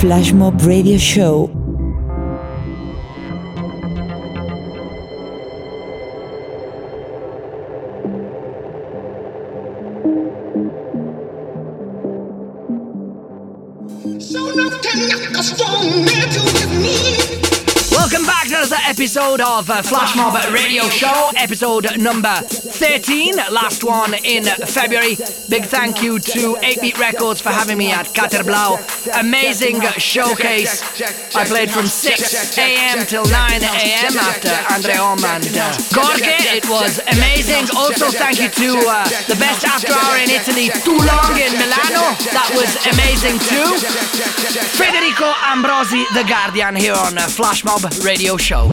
Flash Mob Radio Show. Welcome back to another episode of uh, Flash Mob Radio Show, episode number 13, last one in February. Big thank you to 8-Beat Records for having me at Katerblau. Amazing showcase. I played from 6 a.m. till 9 a.m. after Andre Om and uh, Gorge. It was amazing. Also, thank you to uh, the best after hour in Italy, Too Long in Milano. That was amazing too. Federico Ambrosi, The Guardian, here on Flash Mob Radio Show.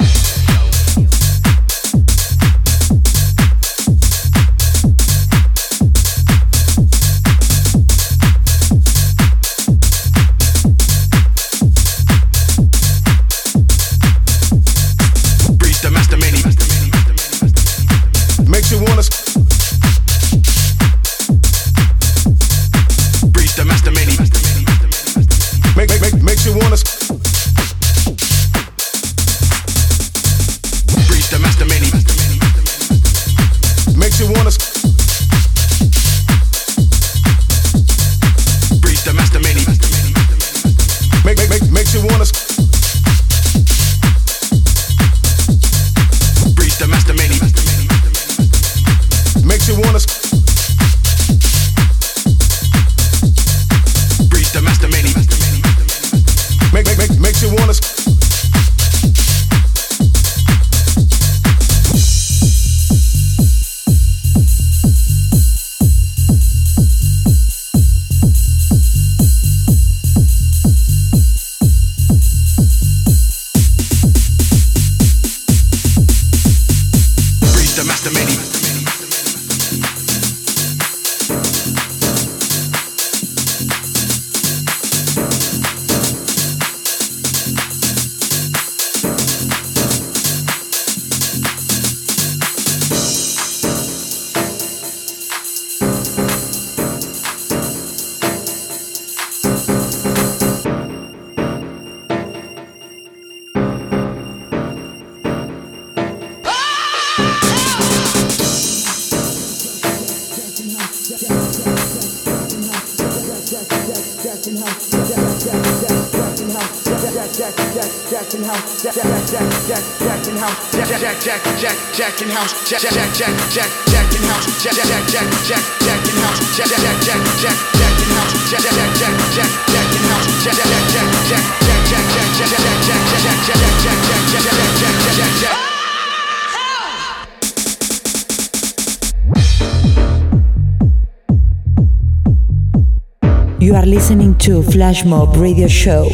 You are listening to Flash Mob Radio Show.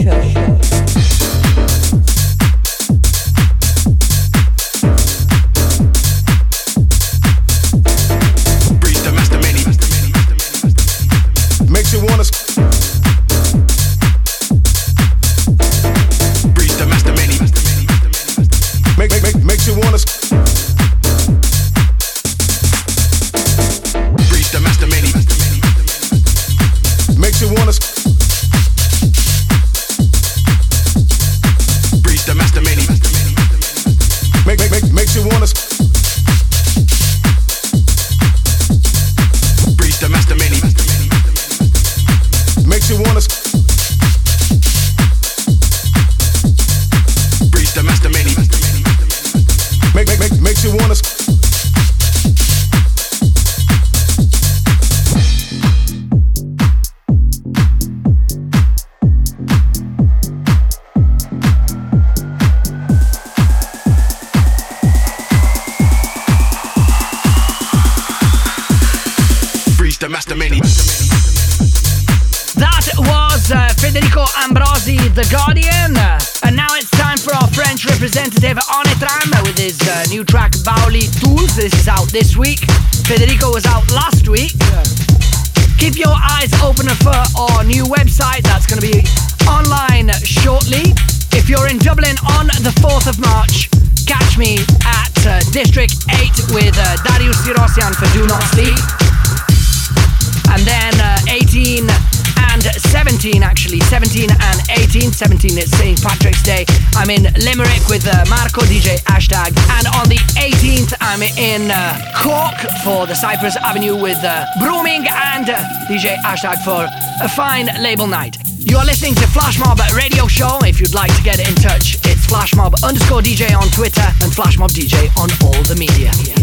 Cypress Avenue with uh, Brooming and uh, DJ Hashtag for a fine label night. You are listening to Flash Mob Radio Show. If you'd like to get in touch, it's Flashmob underscore DJ on Twitter and Flashmob DJ on all the media.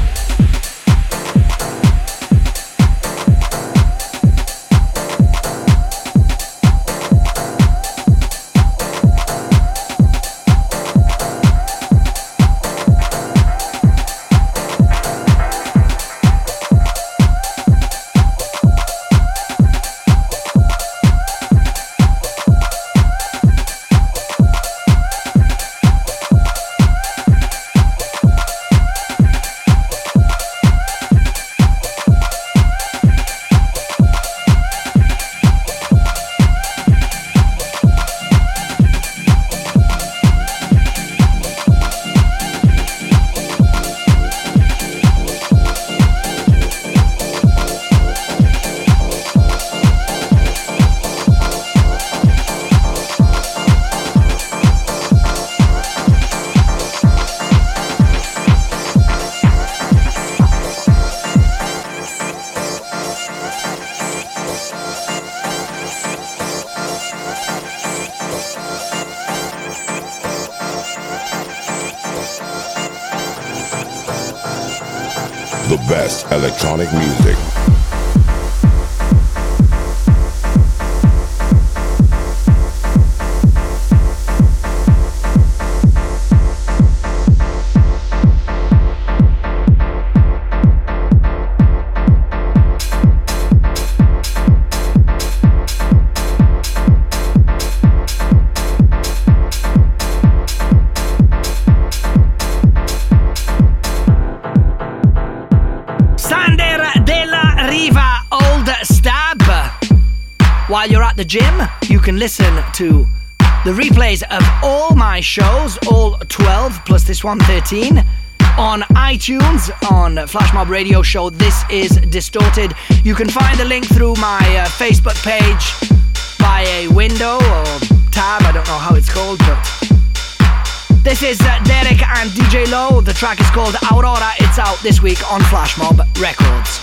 the gym, you can listen to the replays of all my shows, all 12 plus this one 13 on iTunes on Flashmob Radio Show. This is Distorted. You can find the link through my uh, Facebook page by a window or tab, I don't know how it's called, but this is uh, Derek and DjLo. The track is called Aurora. It's out this week on Flashmob Records.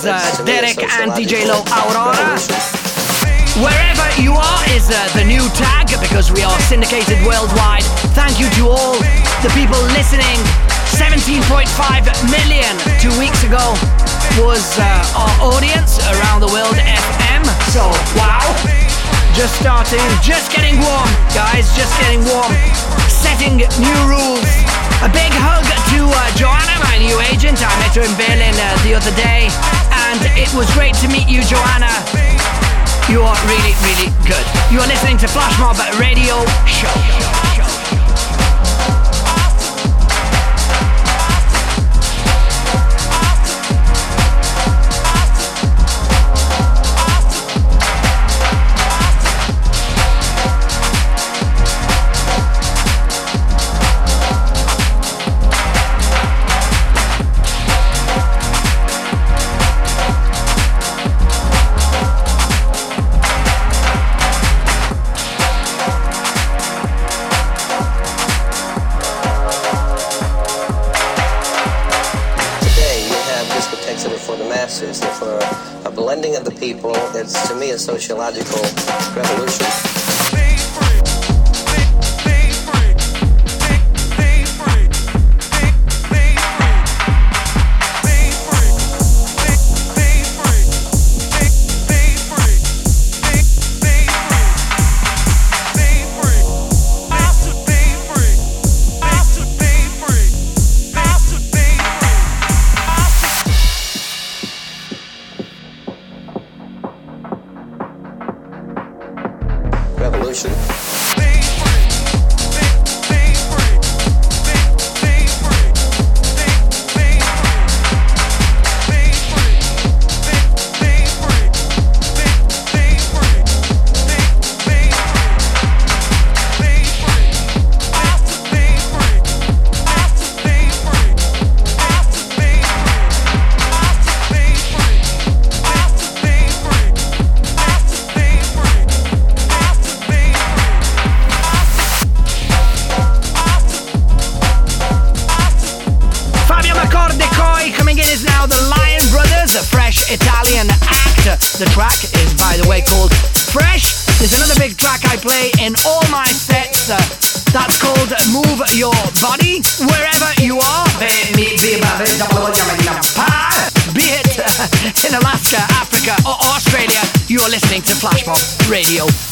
DjLo Aurora. Wherever you are is uh, the new tag because we are syndicated worldwide. Thank you to all the people listening. 17.5 million two weeks ago was uh, our audience around the world FM. So, wow. Just starting, just getting warm, guys, just getting warm. Setting new rules. A big hug to uh, Joanna, my new agent. I met her in Berlin uh, the other day and it was great to meet you, Joanna. You are really, really good. You are listening to Flash Flashmob Radio Show. Sociological to me a sociological by Radio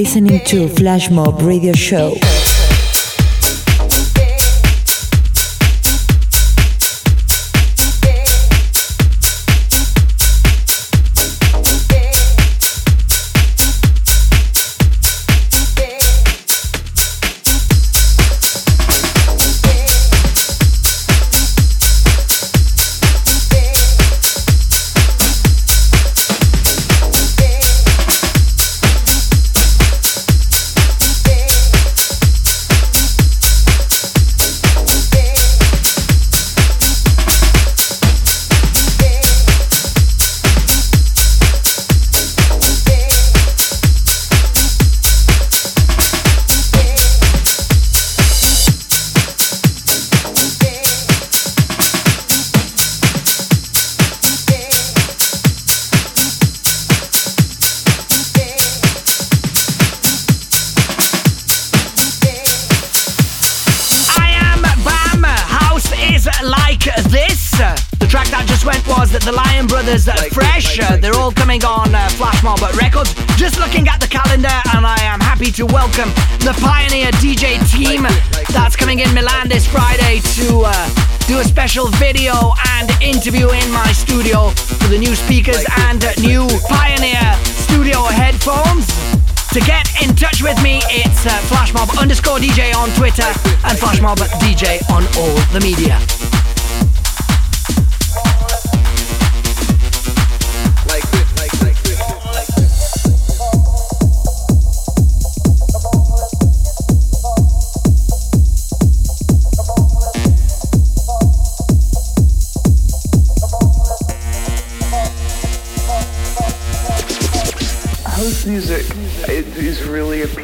listening to Flash Mob Radio Show. Was the Lion Brothers uh, Fresh. Uh, They're all coming on uh, Flash Mob Records. Just looking at the calendar, and I am happy to welcome the Pioneer DJ team that's coming in Milan this Friday to uh, do a special video and interview in my studio for the new speakers and new Pioneer studio headphones. To get in touch with me, it's uh, flashmob underscore DJ on Twitter and flashmob DJ on all the media.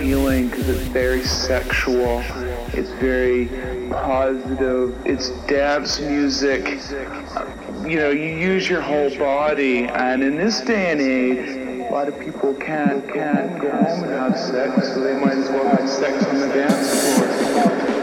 Appealing because it's very sexual. It's very positive. It's dance music. You know, you use your whole body, and in this day and age, a lot of people can't can't go home and have sex, so they might as well have sex on the dance floor.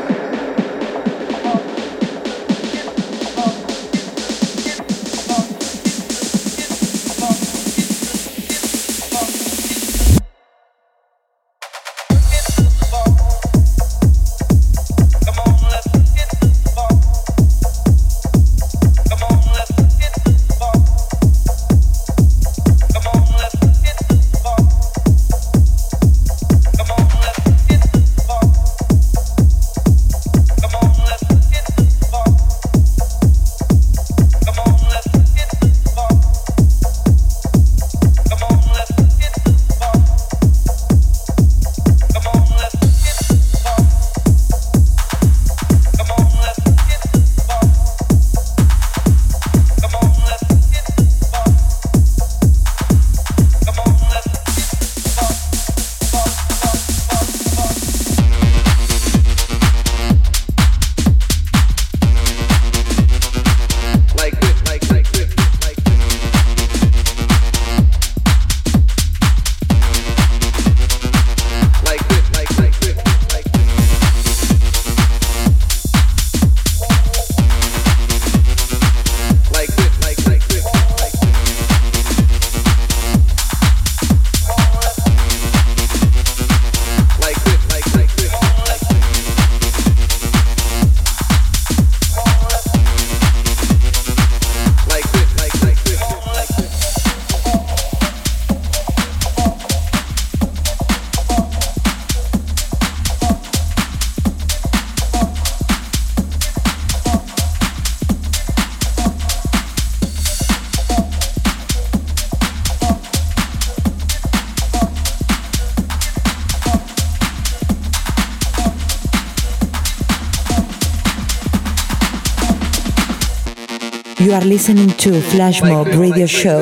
Listening to Flash Mob Radio Show.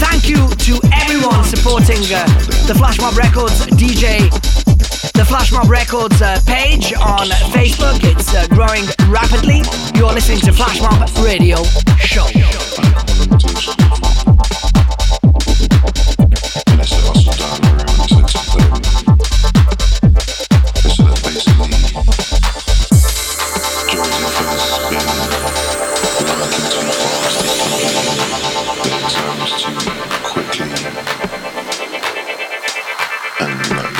Thank you to everyone supporting uh, the Flash Mob Records DJ, the Flash Mob Records uh, page on Facebook. It's uh, growing rapidly. You're listening to Flash Mob Radio Show.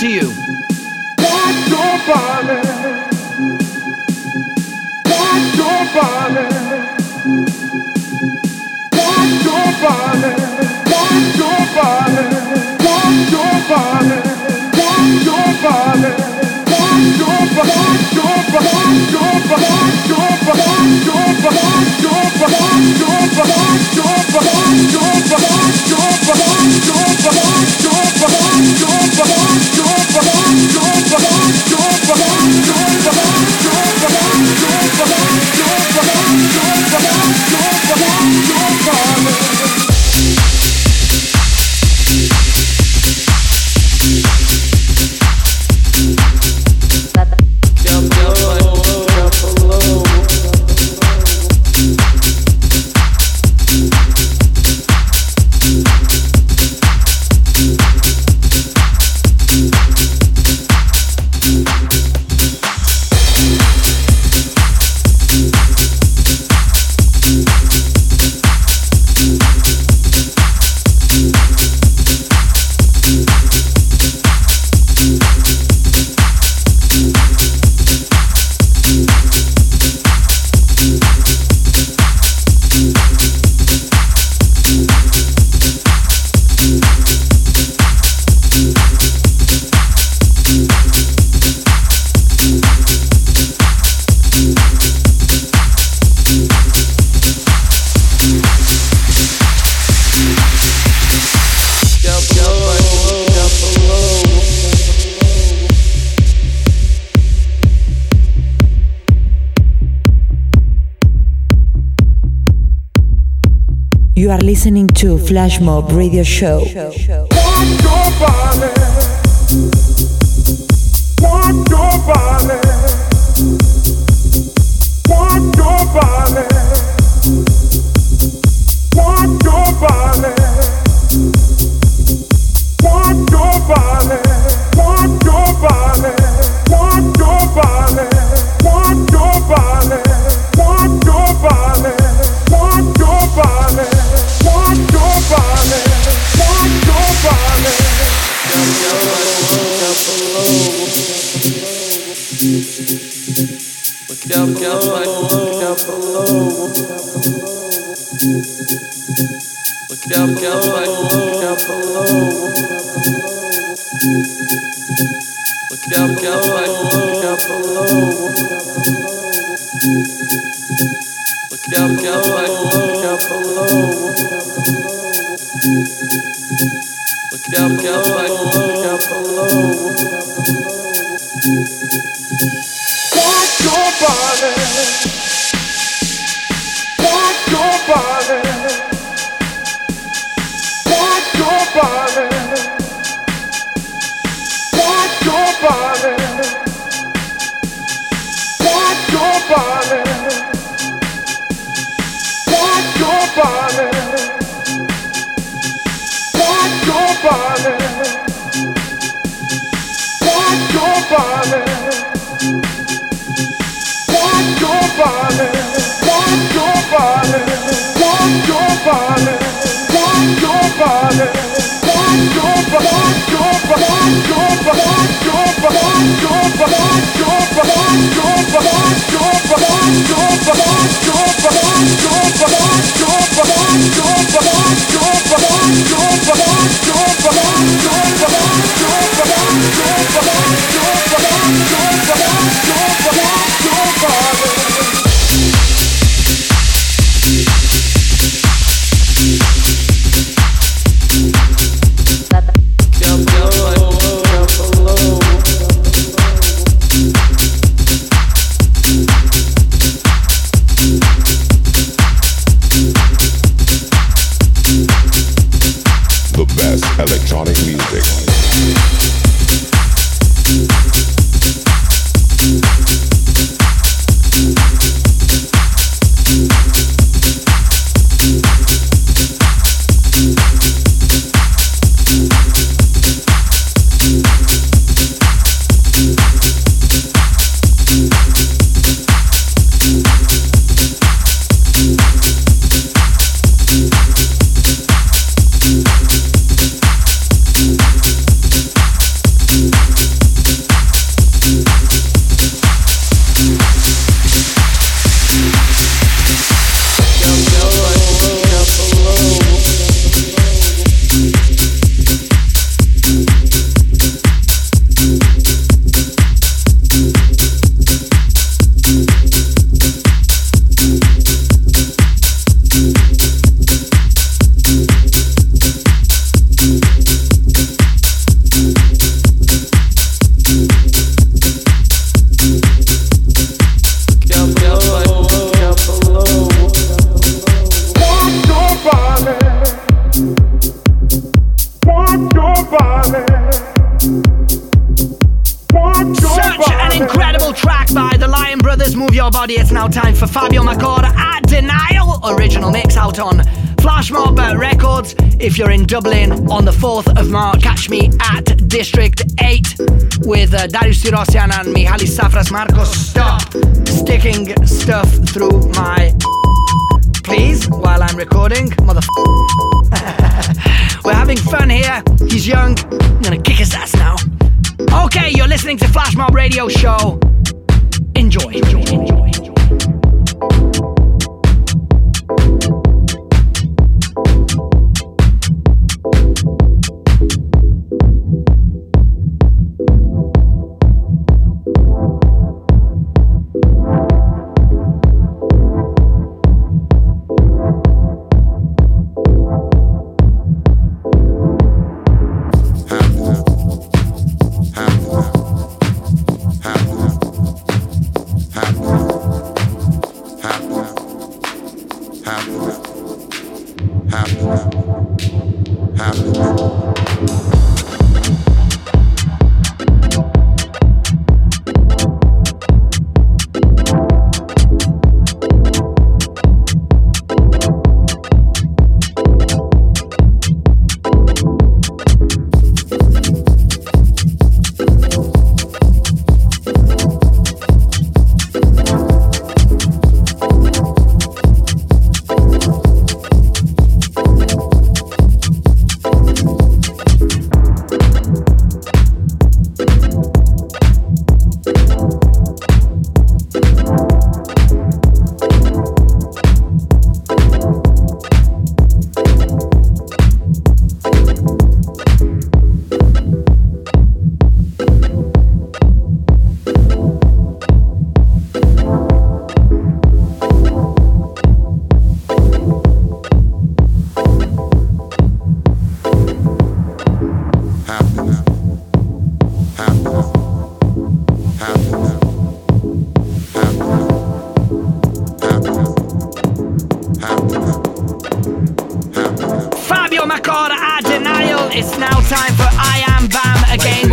to you. Listening to Flash Mob Radio Show. Look out, look out, look out below. Bye.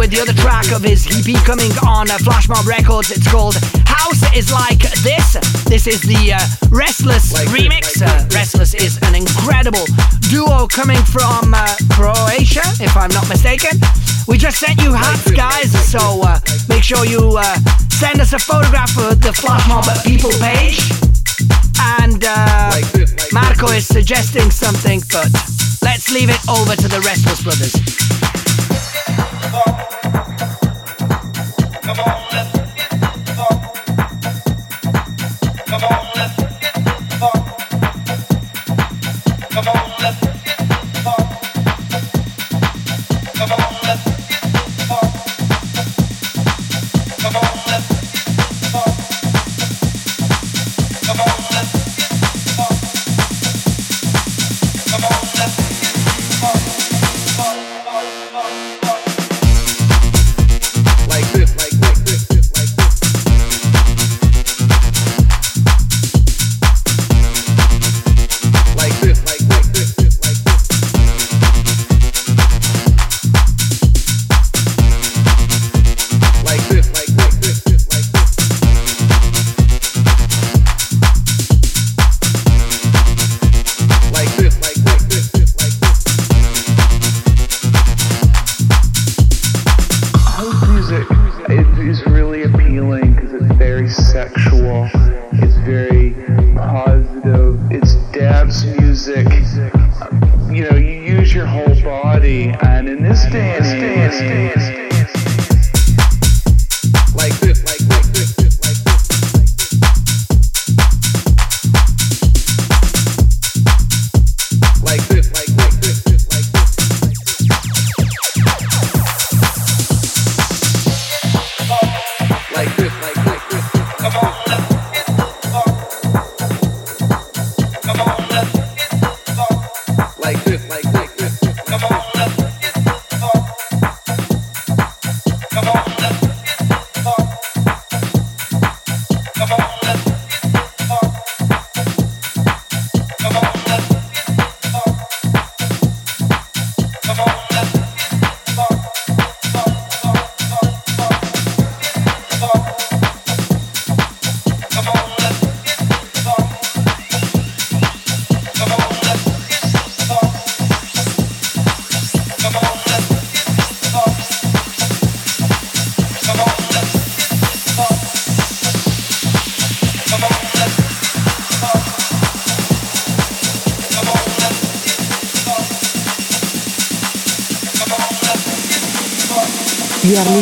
With the other track of his EP coming on uh, Flash Mob Records. It's called House is Like This. This is the uh, Ressless remix. Uh, Ressless is an incredible duo coming from uh, Croatia, if I'm not mistaken. We just sent you hats, guys, so uh, make sure you uh, send us a photograph of the Flash Mob People page. And uh, Marco is suggesting something, but let's leave it over to the Ressless Brothers. House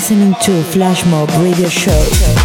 listening to Flash Mob Radio Show.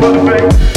perfect.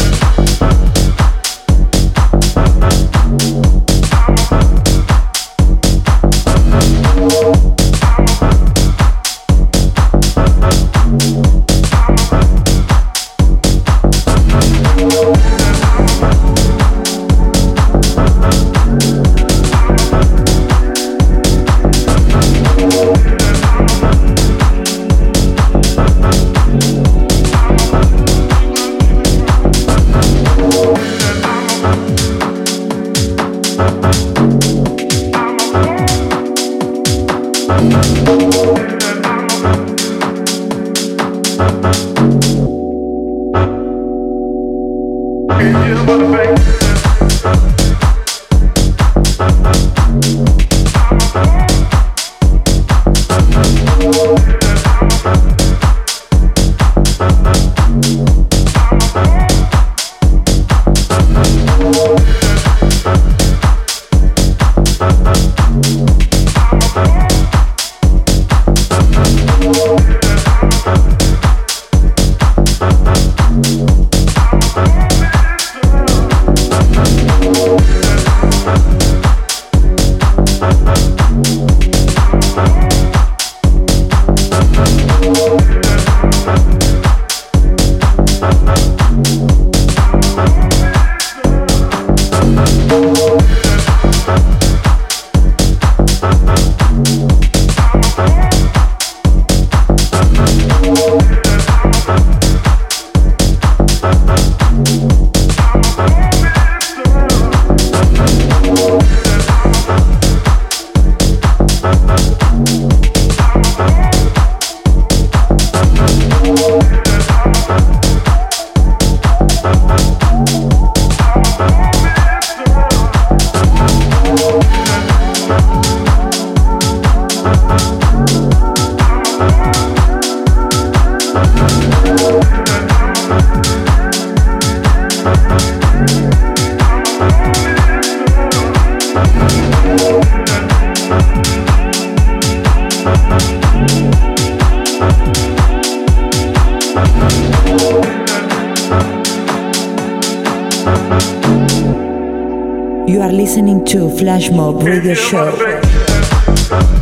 Listening to Flash Mob Radio Show.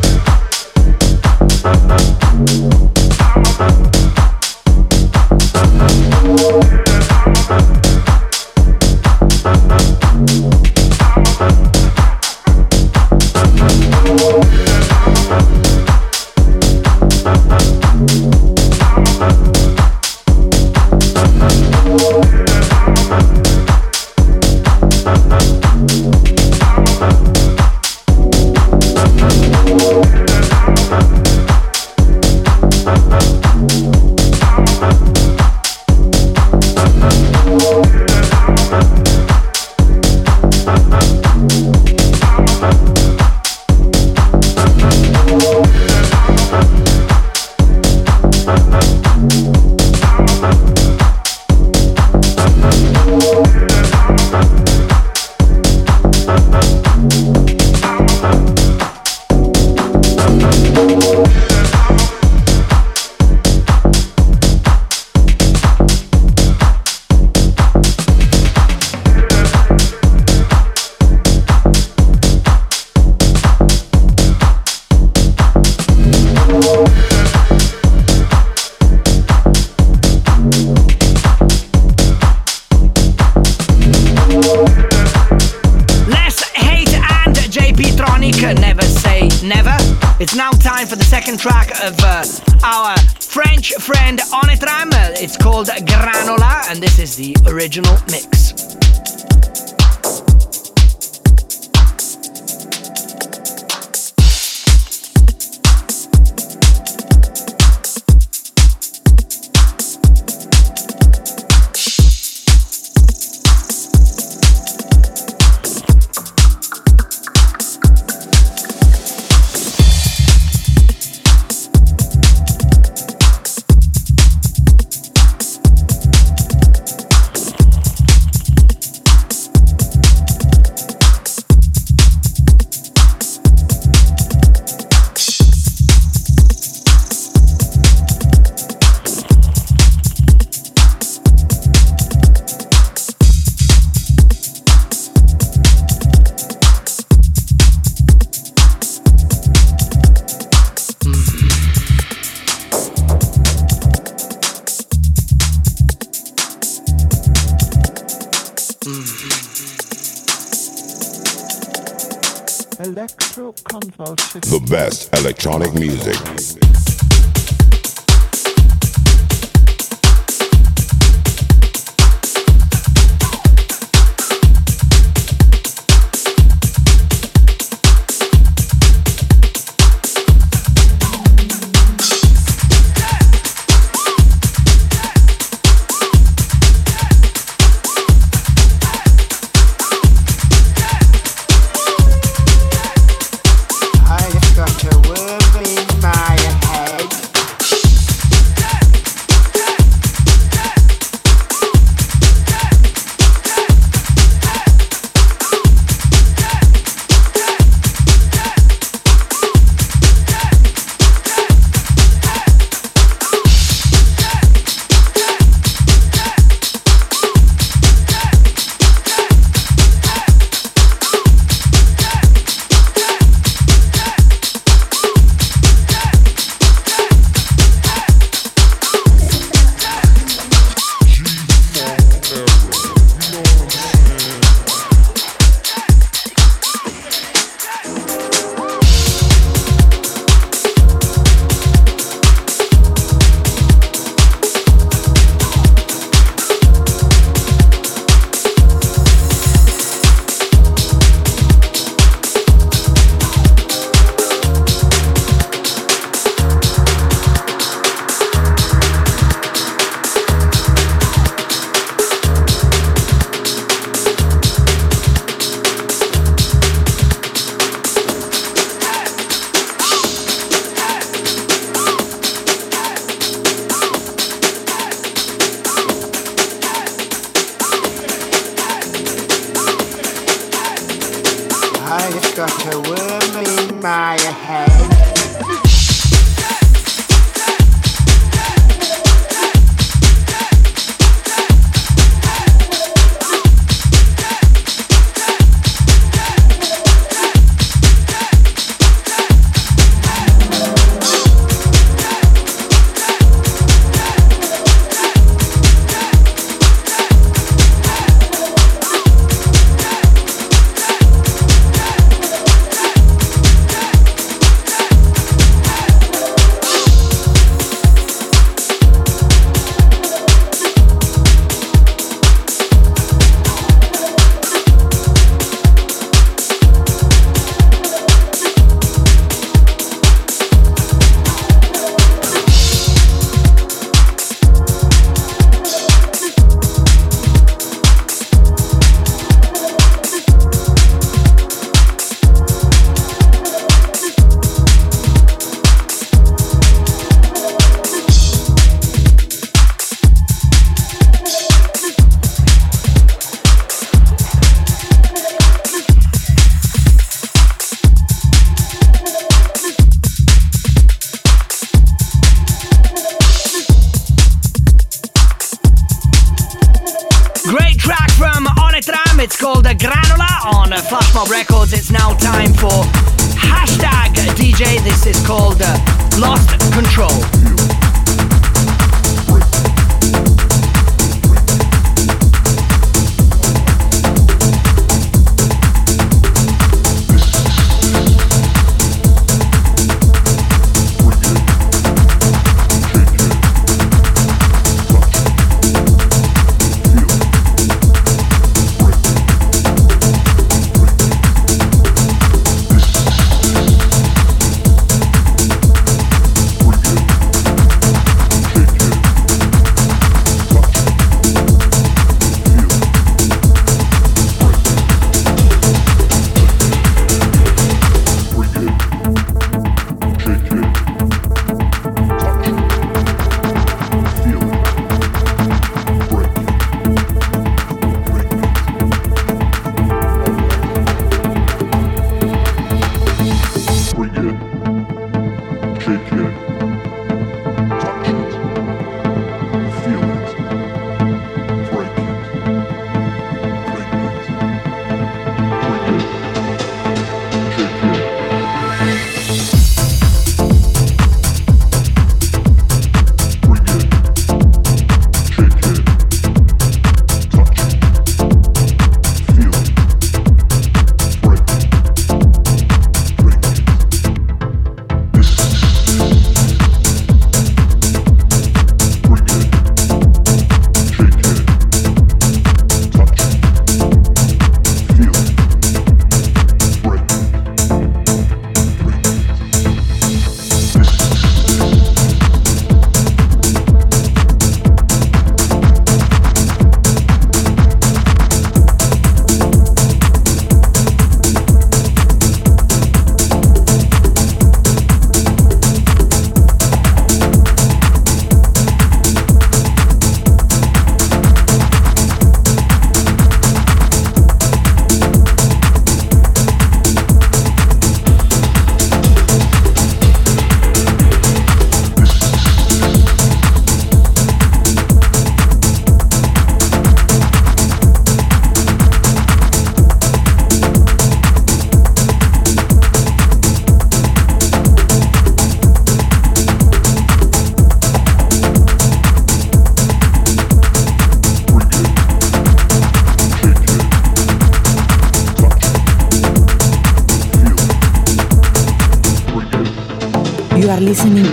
Original mix.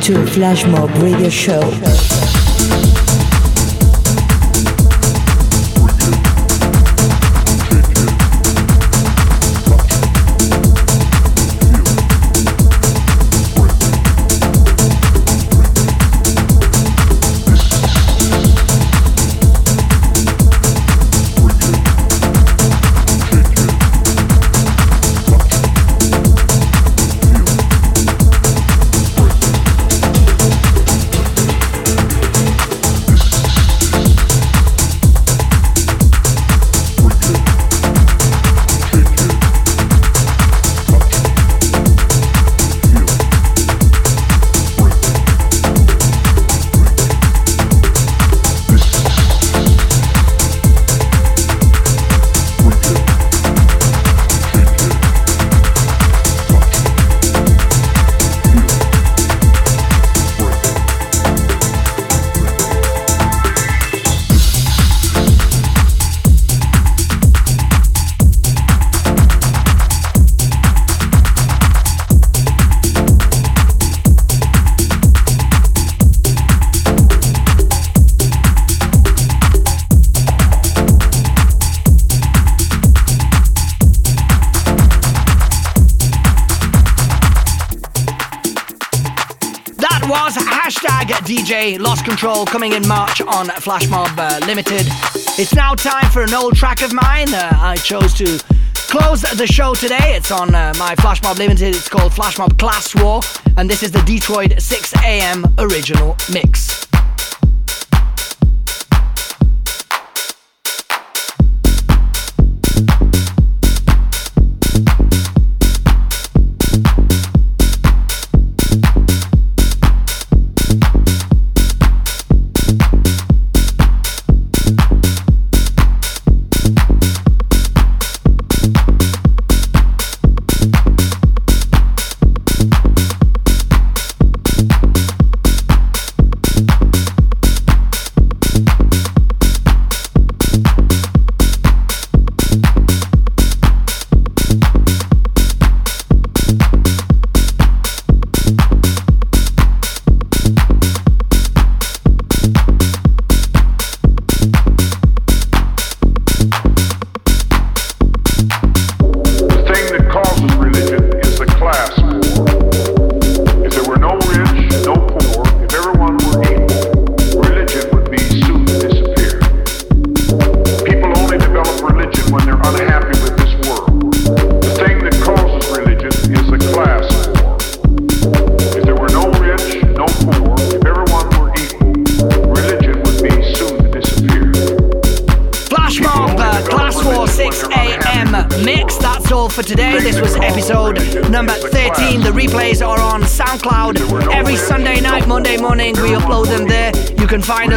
To Flash Mob Radio Show. Lost Control coming in March on Flash Mob uh, Limited. It's now time for an old track of mine. Uh, I chose to close the show today. It's on uh, my Flash Mob Limited. It's called Flash Mob Class War, and this is the Detroit 6 AM original mix.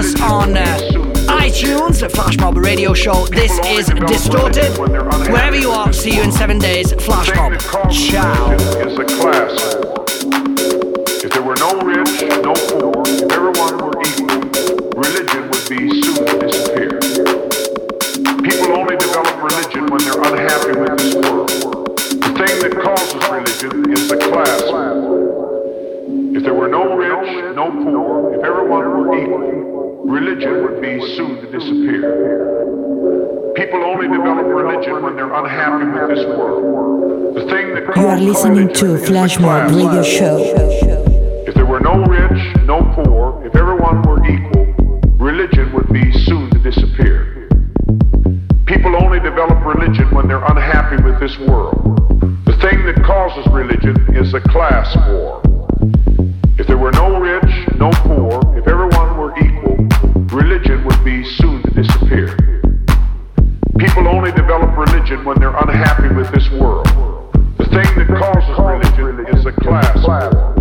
Us on uh, iTunes, Flash Mob Radio Show. This is Distorted. Wherever you are, see you in seven days. Flash Mob. Ciao. Is a class. If there were no rich, no poor, if everyone were equal, religion would be soon to disappear. People only develop religion when they're unhappy with this world. The thing that causes religion is the class. If there were no rich, no poor, if everyone were equal, religion would be soon to disappear. People only develop religion when they're unhappy with this world. The thing that You are causes listening to religion is Flash Mob. Radio Show. If there were no rich, no poor, if everyone were equal, religion would be soon to disappear. People only develop religion when they're unhappy with this world. The thing that causes religion is a class war. If there were no rich, no poor, if everyone be soon to disappear. People only develop religion when they're unhappy with this world. The thing that causes religion is a class war.